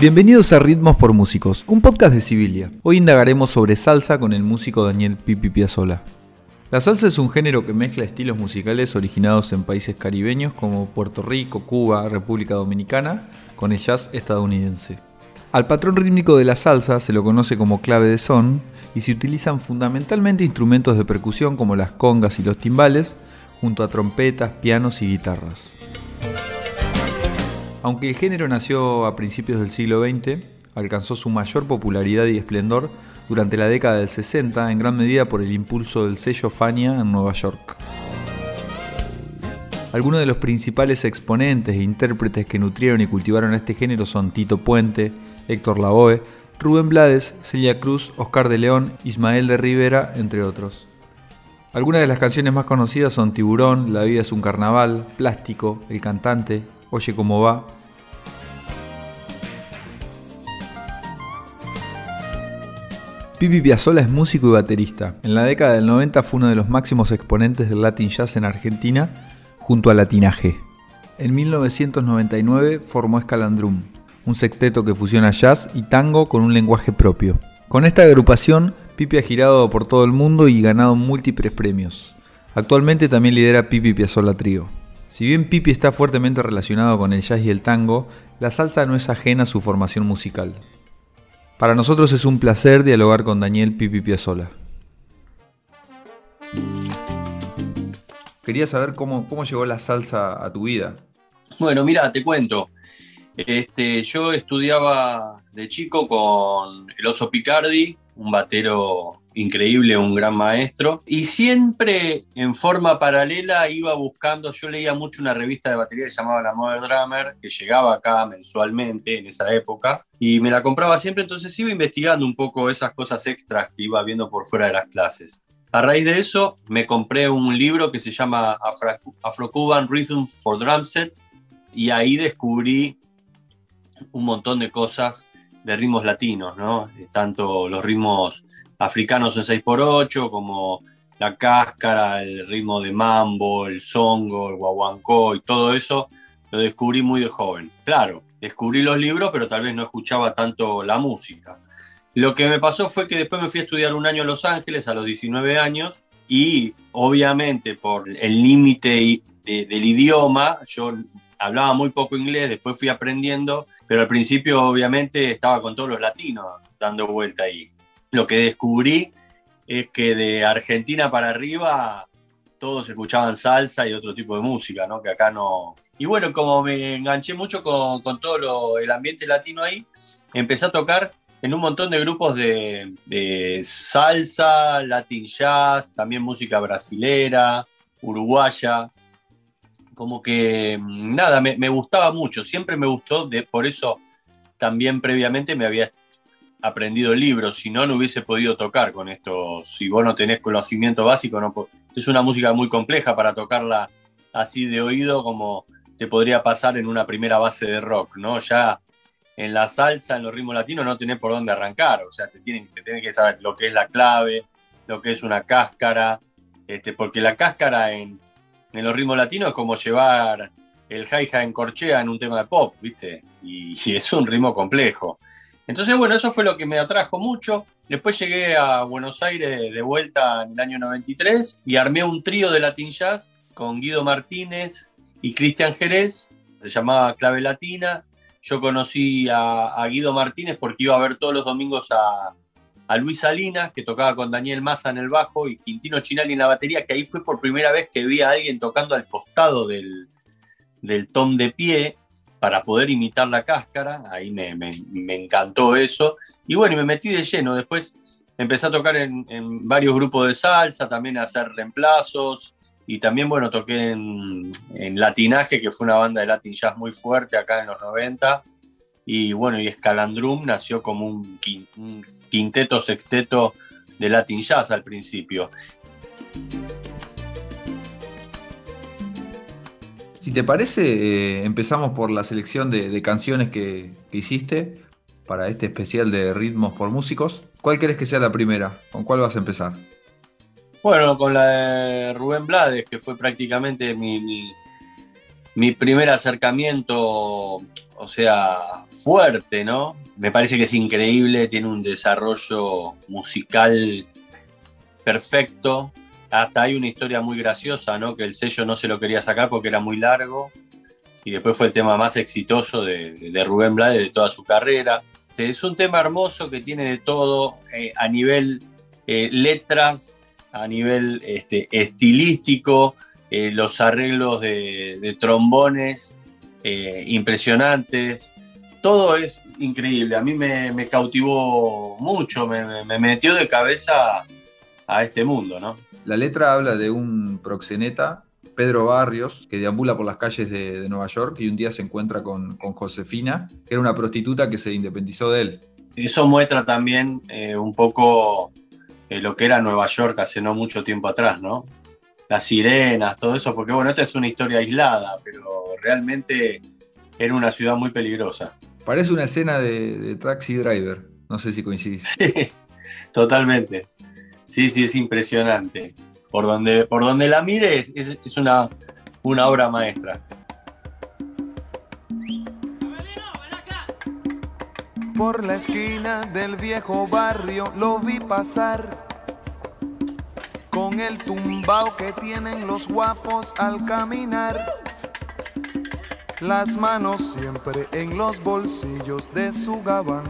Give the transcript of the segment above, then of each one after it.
Bienvenidos a Ritmos por Músicos, un podcast de Sibilia. Hoy indagaremos sobre salsa con el músico Daniel Pipi Piazzolla. La salsa es un género que mezcla estilos musicales originados en países caribeños como Puerto Rico, Cuba, República Dominicana, con el jazz estadounidense. Al patrón rítmico de la salsa se lo conoce como clave de son y se utilizan fundamentalmente instrumentos de percusión como las congas y los timbales, junto a trompetas, pianos y guitarras. Aunque el género nació a principios del siglo XX, alcanzó su mayor popularidad y esplendor durante la década del 60, en gran medida por el impulso del sello Fania en Nueva York. Algunos de los principales exponentes e intérpretes que nutrieron y cultivaron este género son Tito Puente, Héctor Lavoe, Rubén Blades, Celia Cruz, Oscar de León, Ismael de Rivera, entre otros. Algunas de las canciones más conocidas son Tiburón, La vida es un carnaval, Plástico, El cantante, Oye cómo va. Pipi Piazzolla es músico y baterista. En la década del 90 fue uno de los máximos exponentes del Latin Jazz en Argentina, junto a Latinaje. En 1999 formó Escalandrum, un sexteto que fusiona jazz y tango con un lenguaje propio. Con esta agrupación, Pipi ha girado por todo el mundo y ganado múltiples premios. Actualmente también lidera Pipi Piazzolla Trio. Si bien Pipi está fuertemente relacionado con el jazz y el tango, la salsa no es ajena a su formación musical. Para nosotros es un placer dialogar con Daniel Pipi Piazzolla. Quería saber cómo, cómo llegó la salsa a tu vida. Bueno, mira, te cuento. Este, yo estudiaba de chico con el Oso Picardi, un batero increíble, un gran maestro. Y siempre en forma paralela iba buscando, yo leía mucho una revista de batería que se llamaba La Modern Drummer, que llegaba acá mensualmente en esa época, y me la compraba siempre, entonces iba investigando un poco esas cosas extras que iba viendo por fuera de las clases. A raíz de eso me compré un libro que se llama Afro-Cuban Rhythm for Drum Set y ahí descubrí un montón de cosas de ritmos latinos, ¿no? Tanto los ritmos africanos en 6x8, como la cáscara, el ritmo de mambo, el songo, el guaguancó y todo eso, lo descubrí muy de joven. Claro, descubrí los libros, pero tal vez no escuchaba tanto la música. Lo que me pasó fue que después me fui a estudiar un año a Los Ángeles a los 19 años y obviamente por el límite del idioma, yo hablaba muy poco inglés, después fui aprendiendo, pero al principio obviamente estaba con todos los latinos dando vuelta ahí lo que descubrí es que de Argentina para arriba todos escuchaban salsa y otro tipo de música, ¿no? Que acá no... Y bueno, como me enganché mucho con, todo el ambiente latino ahí, empecé a tocar en un montón de grupos de, salsa, latin jazz, también música brasilera, uruguaya. Como que, nada, me, me gustaba mucho, siempre me gustó, de, por eso también previamente me había aprendido el libro, si no, no hubiese podido tocar con esto. Si vos no tenés conocimiento básico, no es una música muy compleja para tocarla así de oído como te podría pasar en una primera base de rock, ¿no? Ya en la salsa, en los ritmos latinos, no tenés por dónde arrancar, o sea, te tienen, te que saber lo que es la clave, lo que es una cáscara, este, porque la cáscara en, en los ritmos latinos es como llevar el hi-hat en corchea en un tema de pop, ¿viste? y es un ritmo complejo. Entonces, bueno, eso fue lo que me atrajo mucho. Después llegué a Buenos Aires de vuelta en el año 93 y armé un trío de Latin Jazz con Guido Martínez y Cristian Jerez. Se llamaba Clave Latina. Yo conocí a, Guido Martínez porque iba a ver todos los domingos a, Luis Salinas, que tocaba con Daniel Massa en el bajo y Quintino Chinali en la batería, que ahí fue por primera vez que vi a alguien tocando al costado del, del tom de pie para poder imitar la cáscara, ahí me, encantó eso, y bueno, me metí de lleno, después empecé a tocar en, varios grupos de salsa, también a hacer reemplazos, y también, bueno, toqué en, Latinaje, que fue una banda de Latin Jazz muy fuerte acá en los 90, y bueno, y Escalandrum nació como un, quinteto, sexteto de Latin Jazz al principio. Si te parece, eh, empezamos por la selección de, canciones que, hiciste para este especial de ritmos por músicos. ¿Cuál crees que sea la primera? ¿Con cuál vas a empezar? Bueno, con la de Rubén Blades, que fue prácticamente mi, mi primer acercamiento, o sea, fuerte, ¿no? Me parece que es increíble, tiene un desarrollo musical perfecto. Hasta hay una historia muy graciosa, ¿no? Que el sello no se lo quería sacar porque era muy largo. Y después fue el tema más exitoso de, Rubén Blades de toda su carrera. Es un tema hermoso que tiene de todo eh, a nivel eh, letras, a nivel este, estilístico, eh, los arreglos de, trombones eh, impresionantes. Todo es increíble. A mí me, cautivó mucho, me, metió de cabeza a este mundo, ¿no? La letra habla de un proxeneta, Pedro Barrios, que deambula por las calles de, Nueva York y un día se encuentra con, Josefina, que era una prostituta que se independizó de él. Eso muestra también eh, un poco lo que era Nueva York hace no mucho tiempo atrás, ¿no? Las sirenas, todo eso, porque bueno, esta es una historia aislada, pero realmente era una ciudad muy peligrosa. Parece una escena de, Taxi Driver, no sé si coincidís. Sí, totalmente. Sí, sí, es impresionante. Por donde, por donde la mires, es, es una, una obra maestra. Por la esquina del viejo barrio lo vi pasar con el tumbao que tienen los guapos al caminar. Las manos siempre en los bolsillos de su gabán.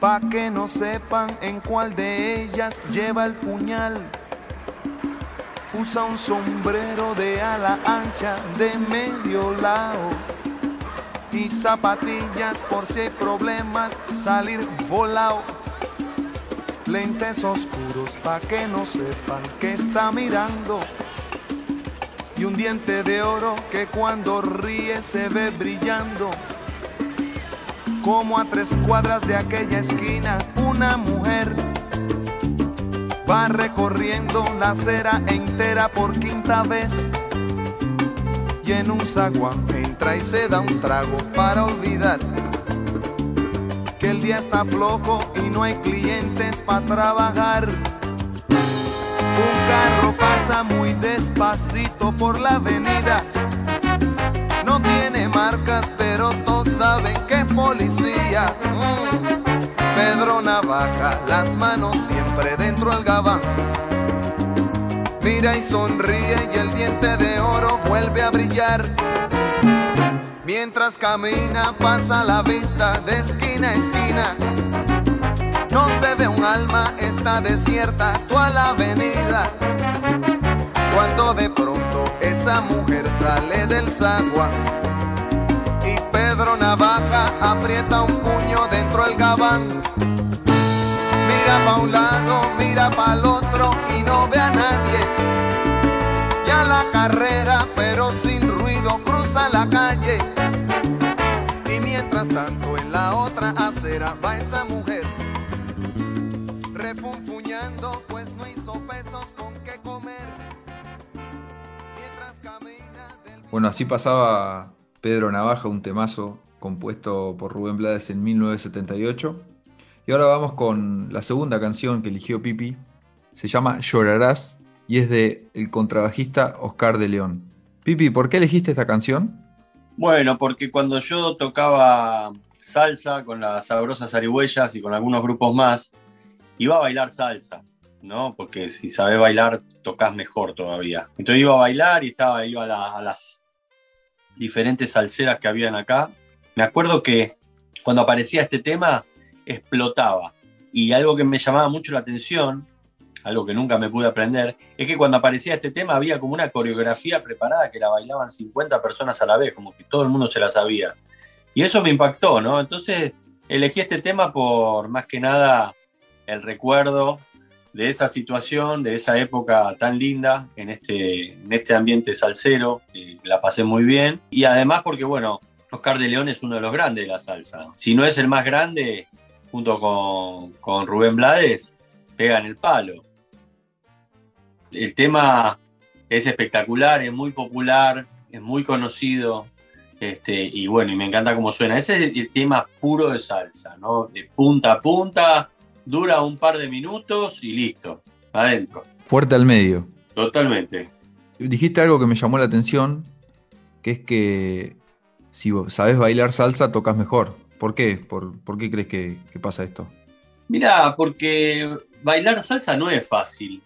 Pa' que no sepan en cuál de ellas lleva el puñal. Usa un sombrero de ala ancha de medio lado. Y zapatillas por si hay problemas salir volado lentes oscuros pa' que no sepan que está mirando. Y un diente de oro que cuando ríe se ve brillando. Como a tres cuadras de aquella esquina, una mujer va recorriendo la acera entera por quinta vez. Y en un zaguán entra y se da un trago para olvidar el día está flojo y no hay clientes para trabajar. Un carro pasa muy despacito por la avenida. No tiene marcas, pero todos saben que es policía. Mm. Pedro Navaja, las manos siempre dentro al gabán. Mira y sonríe y el diente de oro vuelve a brillar. Mientras camina pasa la vista de esquina a esquina. No se ve un alma, está desierta toda la avenida. Cuando de pronto esa mujer sale del sagua y Pedro Navaja aprieta un puño dentro del gabán. Mira pa' un lado, mira pa' el otro y no ve a nadie. Ya la carrera, pero Bueno, así pasaba Pedro Navaja, un temazo compuesto por Rubén Blades en 1978. Y ahora vamos con la segunda canción que eligió Pipi. Se llama Llorarás y es de el contrabajista Oscar de León. Pipi, ¿por qué elegiste esta canción? Bueno, porque cuando yo tocaba salsa con las sabrosas arihuellas y con algunos grupos más, iba a bailar salsa, ¿no? Porque si sabes bailar, tocas mejor todavía. Entonces iba a bailar y estaba, iba a, las diferentes salseras que habían acá. Me acuerdo que cuando aparecía este tema, explotaba. Y algo que me llamaba mucho la atención algo que nunca me pude aprender, es que cuando aparecía este tema había como una coreografía preparada que la bailaban 50 personas a la vez, como que todo el mundo se la sabía. Y eso me impactó, ¿no? Entonces elegí este tema por más que nada el recuerdo de esa situación, de esa época tan linda en este, en este ambiente salsero, la pasé muy bien. Y además porque, bueno, Oscar de León es uno de los grandes de la salsa. Si no es el más grande, junto con, con Rubén Blades, pegan el palo el tema es espectacular, es muy popular, es muy conocido. Este, y bueno, y me encanta cómo suena. Ese es el, tema puro de salsa, ¿no? De punta a punta, dura un par de minutos y listo, adentro. Fuerte al medio. Totalmente. Dijiste algo que me llamó la atención, que es que si sabes bailar salsa, tocas mejor. ¿Por qué? ¿Por, por qué crees que, pasa esto? Mira, porque bailar salsa no es fácil.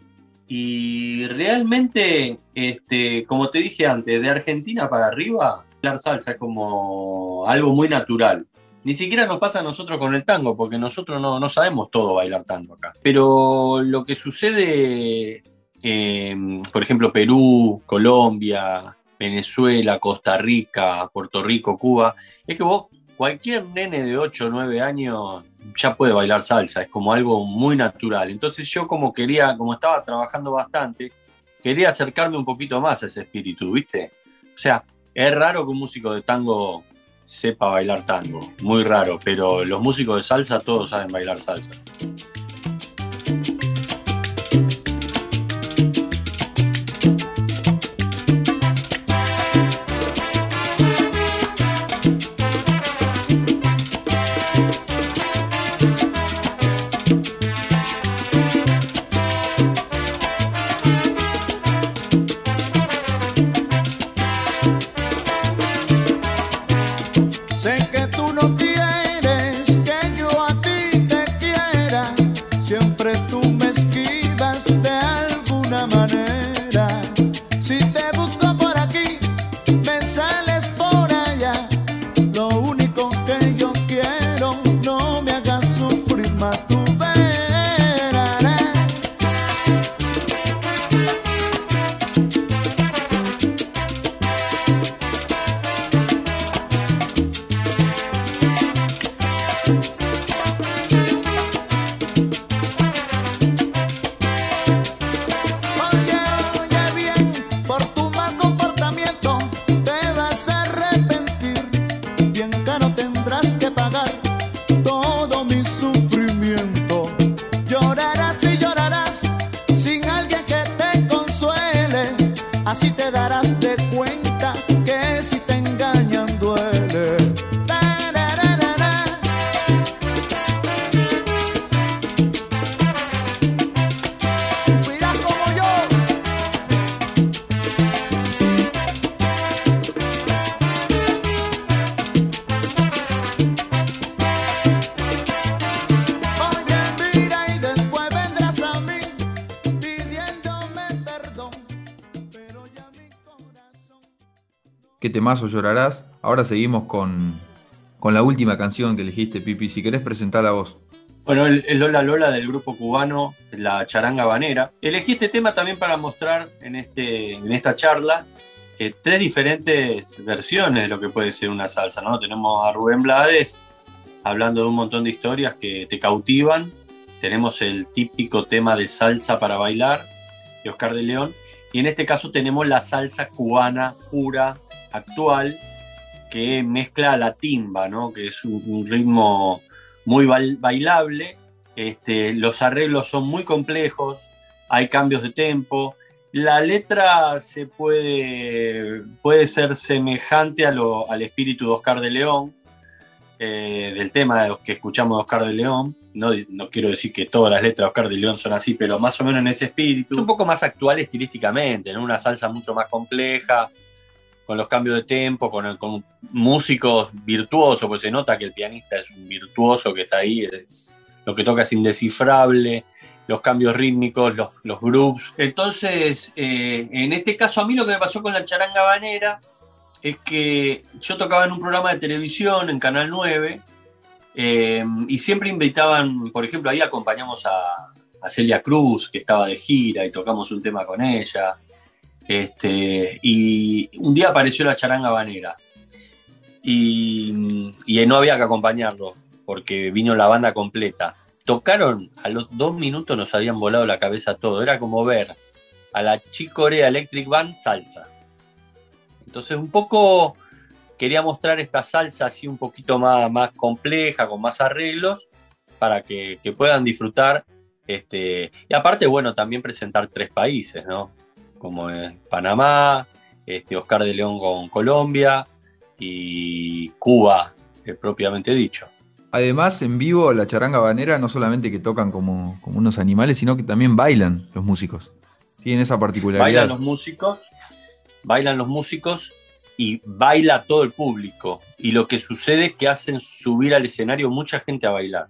Y realmente, este, como te dije antes, de Argentina para arriba, bailar salsa es como algo muy natural. Ni siquiera nos pasa a nosotros con el tango, porque nosotros no, no sabemos todo bailar tango acá. Pero lo que sucede, por ejemplo, Perú, Colombia, Venezuela, Costa Rica, Puerto Rico, Cuba, es que vos, cualquier nene de 8 o 9 años ya puede bailar salsa, es como algo muy natural. Entonces yo como quería, como estaba trabajando bastante, quería acercarme un poquito más a ese espíritu, ¿viste? O sea, es raro que un músico de tango sepa bailar tango, muy raro, pero los músicos de salsa todos saben bailar salsa. Más o llorarás. Ahora seguimos con, la última canción que elegiste, Pipi. Si querés presentarla a vos. Bueno, el, Lola Lola del grupo cubano, la charanga banera. Elegí este tema también para mostrar en, este, en esta charla eh, tres diferentes versiones de lo que puede ser una salsa. ¿no? Tenemos a Rubén Blades hablando de un montón de historias que te cautivan. Tenemos el típico tema de salsa para bailar de Oscar de León. Y en este caso tenemos la salsa cubana pura, actual que mezcla la timba, ¿no? que es un, ritmo muy bailable. Este, los arreglos son muy complejos, hay cambios de tempo. La letra se puede, puede ser semejante a lo, al espíritu de Oscar de León, eh, del tema de que escuchamos de Oscar de León. No, no, quiero decir que todas las letras de Oscar de León son así, pero más o menos en ese espíritu. un poco más actual estilísticamente, en una salsa mucho más compleja, con los cambios de tempo, con, con músicos virtuosos, pues se nota que el pianista es un virtuoso que está ahí, es, lo que toca es indescifrable, los cambios rítmicos, los, los grooves. Entonces, eh, en este caso a mí lo que me pasó con la charanga banera es que yo tocaba en un programa de televisión en Canal 9 eh, y siempre invitaban, por ejemplo, ahí acompañamos a, a Celia Cruz, que estaba de gira y tocamos un tema con ella. Este, y un día apareció la charanga banera. Y, no había que acompañarlo, porque vino la banda completa. Tocaron, a los dos minutos nos habían volado la cabeza todo. Era como ver a la Chicorea Electric Band salsa. Entonces, un poco quería mostrar esta salsa así un poquito más, más compleja, con más arreglos, para que, puedan disfrutar. Este, y aparte, bueno, también presentar tres países, ¿no? Como es Panamá, este, Oscar de León con Colombia y Cuba, eh, propiamente dicho. Además, en vivo, la charanga banera no solamente que tocan como, como, unos animales, sino que también bailan los músicos. Tienen esa particularidad. Bailan los músicos, bailan los músicos y baila todo el público. Y lo que sucede es que hacen subir al escenario mucha gente a bailar.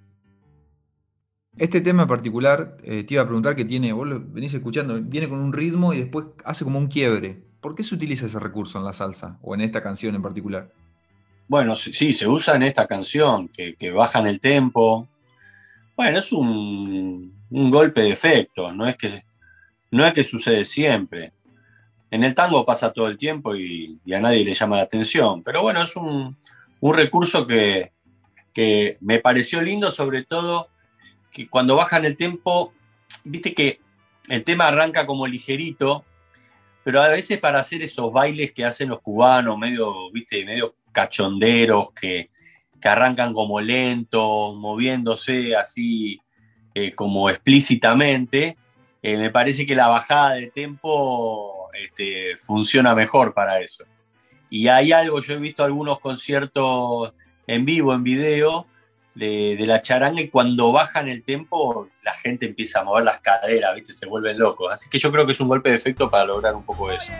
Este tema en particular, eh, te iba a preguntar que tiene, vos lo venís escuchando, viene con un ritmo y después hace como un quiebre. ¿Por qué se utiliza ese recurso en la salsa o en esta canción en particular? Bueno, sí, se usa en esta canción, que, bajan el tempo. Bueno, es un, golpe de efecto, no es, que, no es que sucede siempre. En el tango pasa todo el tiempo y, a nadie le llama la atención, pero bueno, es un, recurso que, que me pareció lindo, sobre todo que cuando bajan el tempo, viste que el tema arranca como ligerito, pero a veces para hacer esos bailes que hacen los cubanos, medio, viste, medio cachonderos, que, arrancan como lentos, moviéndose así eh, como explícitamente, eh, me parece que la bajada de tempo este, funciona mejor para eso. Y hay algo, yo he visto algunos conciertos en vivo, en video, de, la charanga y cuando bajan el tempo la gente empieza a mover las caderas, ¿viste? Se vuelven locos. Así que yo creo que es un golpe de efecto para lograr un poco eso.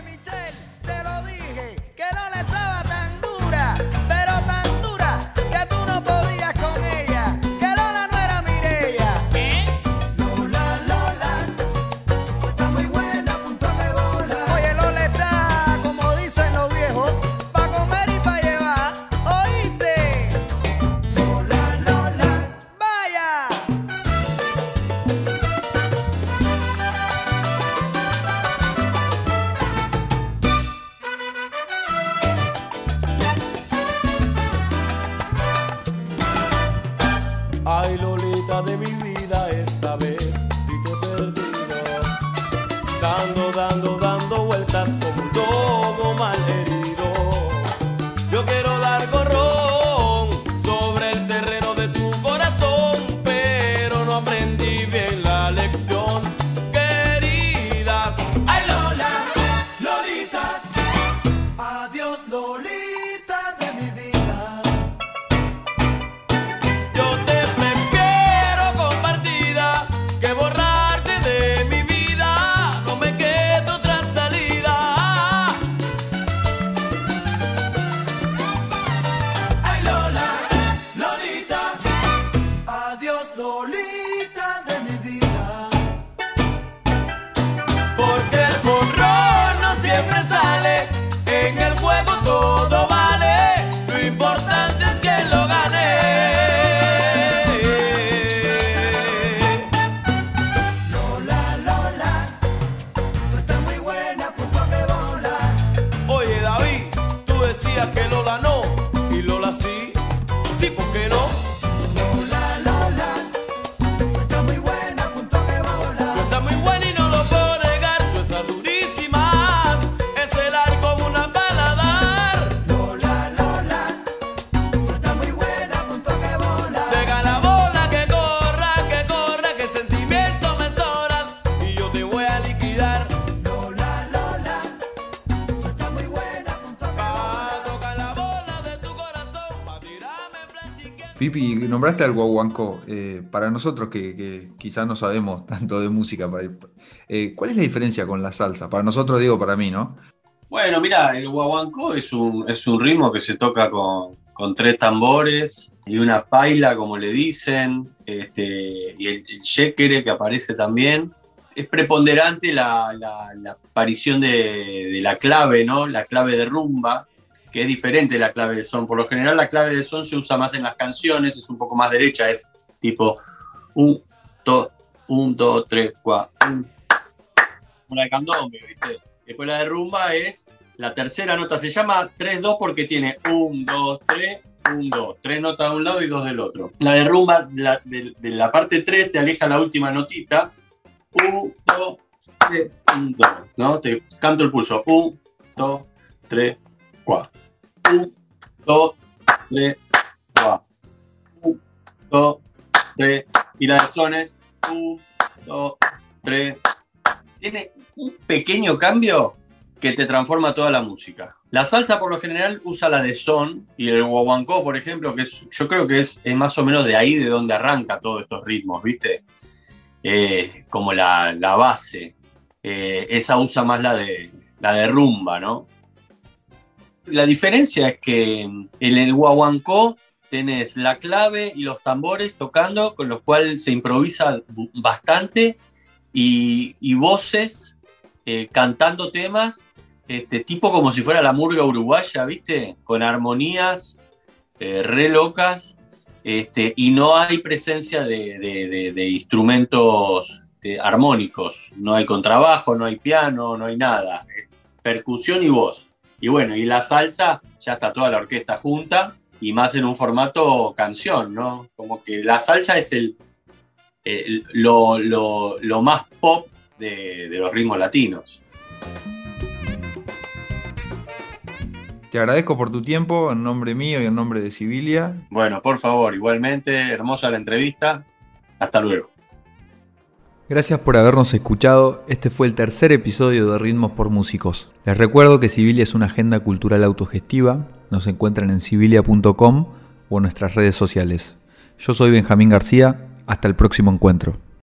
Pipi, nombraste al guaguancó. Eh, para nosotros que, quizás no sabemos tanto de música, eh, ¿cuál es la diferencia con la salsa? Para nosotros digo, para mí, ¿no? Bueno, mira, el guaguancó es un, es un ritmo que se toca con, tres tambores y una paila, como le dicen, este, y el, el que aparece también. Es preponderante la, aparición de, la clave, ¿no? La clave de rumba, que es diferente la clave de son. Por lo general la clave de son se usa más en las canciones, es un poco más derecha, es tipo un, dos, un, dos, tres, cuatro, un. Una de candombe, ¿viste? Después la de rumba es la tercera nota, se llama 3-2 porque tiene un, dos, tres, un, dos. Tres notas de un lado y dos del otro. La de rumba, de, la parte 3 te aleja la última notita. Un, dos, tres, un, dos. ¿No? Te canto el pulso. Un, dos, tres, cuatro. 1, 2, 3, 4. 1, 2, 3. Y la de sones. 1, 2, 3. Tiene un pequeño cambio que te transforma toda la música. La salsa por lo general usa la de son y el guaguancó, por ejemplo, que es, yo creo que es, es, más o menos de ahí de donde arranca todos estos ritmos, ¿viste? Eh, como la, la base. Eh, esa usa más la de, la de rumba, ¿no? La diferencia es que en el guaguancó tenés la clave y los tambores tocando, con los cuales se improvisa bastante, y, voces eh, cantando temas, este, tipo como si fuera la murga uruguaya, ¿viste? Con armonías eh, re locas, este, y no hay presencia de, instrumentos eh, armónicos, no hay contrabajo, no hay piano, no hay nada, percusión y voz. Y bueno, y la salsa, ya está toda la orquesta junta, y más en un formato canción, ¿no? Como que la salsa es el, lo, más pop de, de los ritmos latinos. Te agradezco por tu tiempo en nombre mío y en nombre de Sibilia. Bueno, por favor, igualmente, hermosa la entrevista. Hasta luego. Gracias por habernos escuchado. Este fue el tercer episodio de Ritmos por Músicos. Les recuerdo que Sibilia es una agenda cultural autogestiva. Nos encuentran en sibilia.com o en nuestras redes sociales. Yo soy Benjamín García. Hasta el próximo encuentro.